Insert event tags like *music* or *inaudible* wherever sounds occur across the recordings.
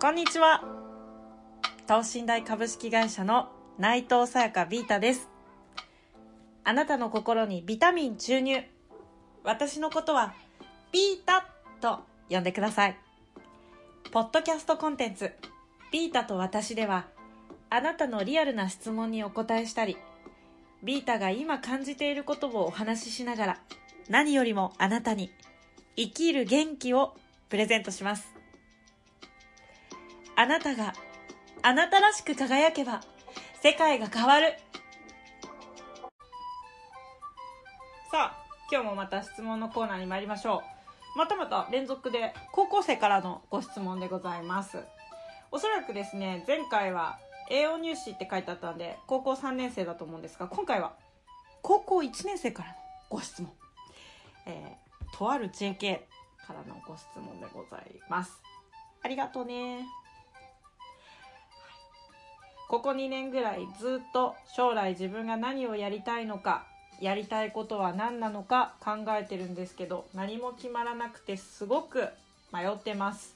こんにちは。等身大株式会社の内藤さやかビータです。あなたの心にビタミン注入。私のことはビータと呼んでください。ポッドキャストコンテンツ、ビータと私では、あなたのリアルな質問にお答えしたり、ビータが今感じていることをお話ししながら、何よりもあなたに生きる元気をプレゼントします。あなたがあなたらしく輝けば世界が変わる。さあ、今日もまた質問のコーナーに参りましょう。またまた連続で高校生からのご質問でございます。おそらくですね、前回は栄養入試って書いてあったんで、高校3年生だと思うんですが、今回は高校1年生からのご質問。えー、とある JK からのご質問でございます。ありがとうね。ここ2年ぐらいずっと将来自分が何をやりたいのか、やりたいことは何なのか考えてるんですけど、何も決まらなくてすごく迷ってます。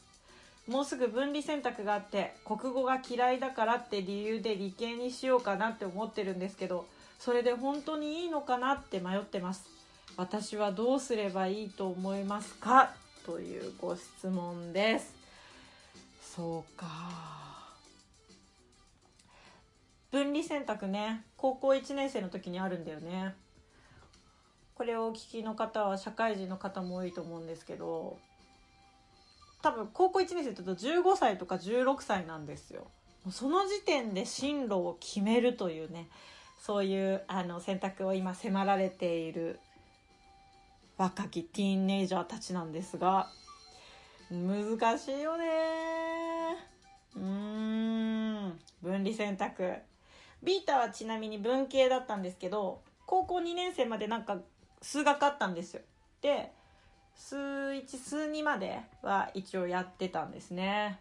もうすぐ分離選択があって、国語が嫌いだからって理由で理系にしようかなって思ってるんですけど、それで本当にいいのかなって迷ってます。私はどうすればいいと思いますか？というご質問です。そうか。分離選択ね、高校1年生の時にあるんだよね。これをお聞きの方は社会人の方も多いと思うんですけど、多分高校1年生って言うと15歳とか16歳なんですよ。その時点で進路を決めるというね、そういうあの選択を今迫られている若きティーンネイジャーたちなんですが、難しいよねうん、分離選択。ビータはちなみに文系だったんですけど、高校2年生までなんか数学あったんですよ。で、数1、数2までは一応やってたんですね。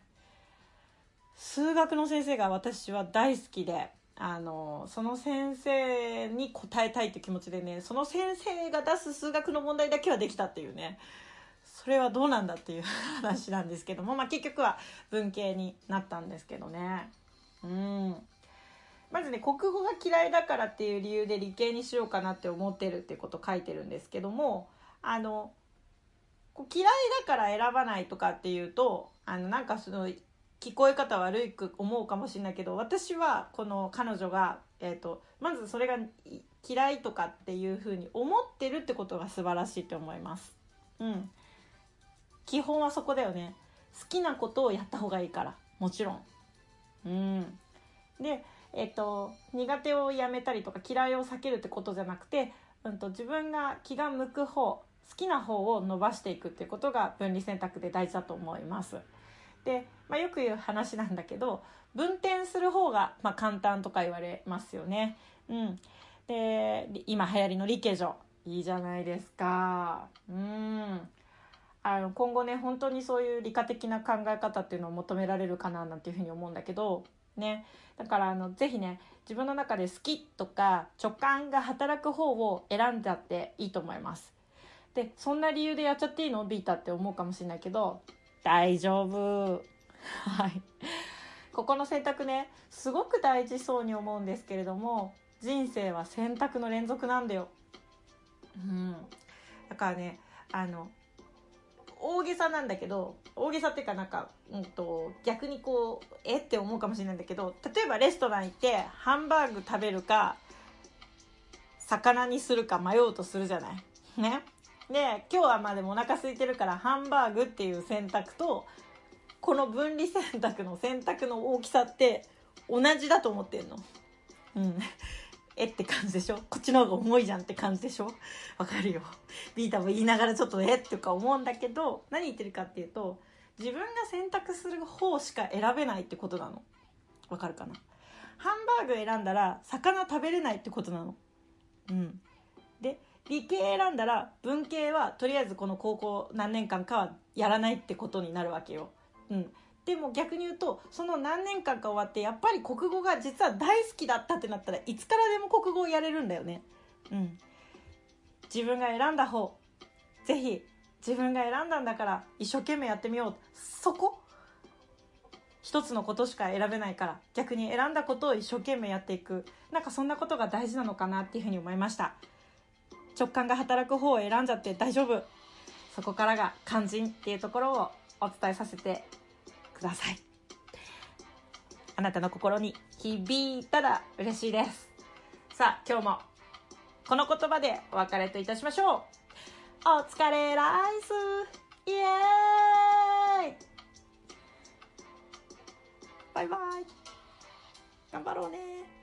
数学の先生が私は大好きで、あの、その先生に答えたいって気持ちでね、その先生が出す数学の問題だけはできたっていうね、それはどうなんだっていう *laughs* 話なんですけども、まあ結局は文系になったんですけどね。うん。まずね、国語が嫌いだからっていう理由で理系にしようかなって思ってるってこと書いてるんですけども、あの、嫌いだから選ばないとかっていうと、あの、なんかその、聞こえ方悪いく思うかもしれないけど、私はこの彼女が、えっ、と、まずそれが嫌いとかっていうふうに思ってるってことが素晴らしいと思います。うん。基本はそこだよね。好きなことをやった方がいいから。もちろん。うん。で、えっ、と、苦手をやめたりとか嫌いを避けるってことじゃなくて、うんと、自分が気が向く方、好きな方を伸ばしていくっていうことが分離選択で大事だと思います。で、まあ、よく言う話なんだけど、分転する方が、まあ、簡単とか言われますよね。うん。で、今流行りの理系女。いいじゃないですか。うん。あの、今後ね、本当にそういう理科的な考え方っていうのを求められるかななんていうふうに思うんだけど、ね。だから、あの、ぜひね、自分の中で好きとか直感が働く方を選んじゃっていいと思います。で、そんな理由でやっちゃっていいの？ビータって思うかもしれないけど、大丈夫。はい。ここの選択ね、すごく大事そうに思うんですけれども、人生は選択の連続なんだよ。うん。だからね、あの、大げさなんだけど、大げさっていうかなんか、うんと、逆にこう、え？って思うかもしれないんだけど、例えばレストラン行って、ハンバーグ食べるか、魚にするか迷うとするじゃない？ね？で、今日はまあでもお腹空いてるから、ハンバーグっていう選択と、この分離選択の選択の大きさって、同じだと思ってんの。うん。えって感じでしょ？こっちの方が重いじゃんって感じでしょ？わかるよ。ビータも言いながらちょっとえ？ってか思うんだけど、何言ってるかっていうと、自分が選択する方しか選べないってことなの。わかるかな？ハンバーグ選んだら、魚食べれないってことなの。うん。で、理系選んだら、文系はとりあえずこの高校何年間かはやらないってことになるわけよ。うん。でも逆に言うと、その何年間か終わって、やっぱり国語が実は大好きだったってなったらいつからでも国語をやれるんだよね。うん。自分が選んだ方、ぜひ、自分が選んだんだから、一生懸命やってみよう。そこ？一つのことしか選べないから逆に選んだことを一生懸命やっていくなんかそんなことが大事なのかなっていうふうに思いました直感が働く方を選んじゃって大丈夫そこからが肝心っていうところをお伝えさせてください。あなたの心に響いたら嬉しいです。さあ今日もこの言葉でお別れといたしましょう。お疲れライス。イエーイ。バイバイ。頑張ろうね。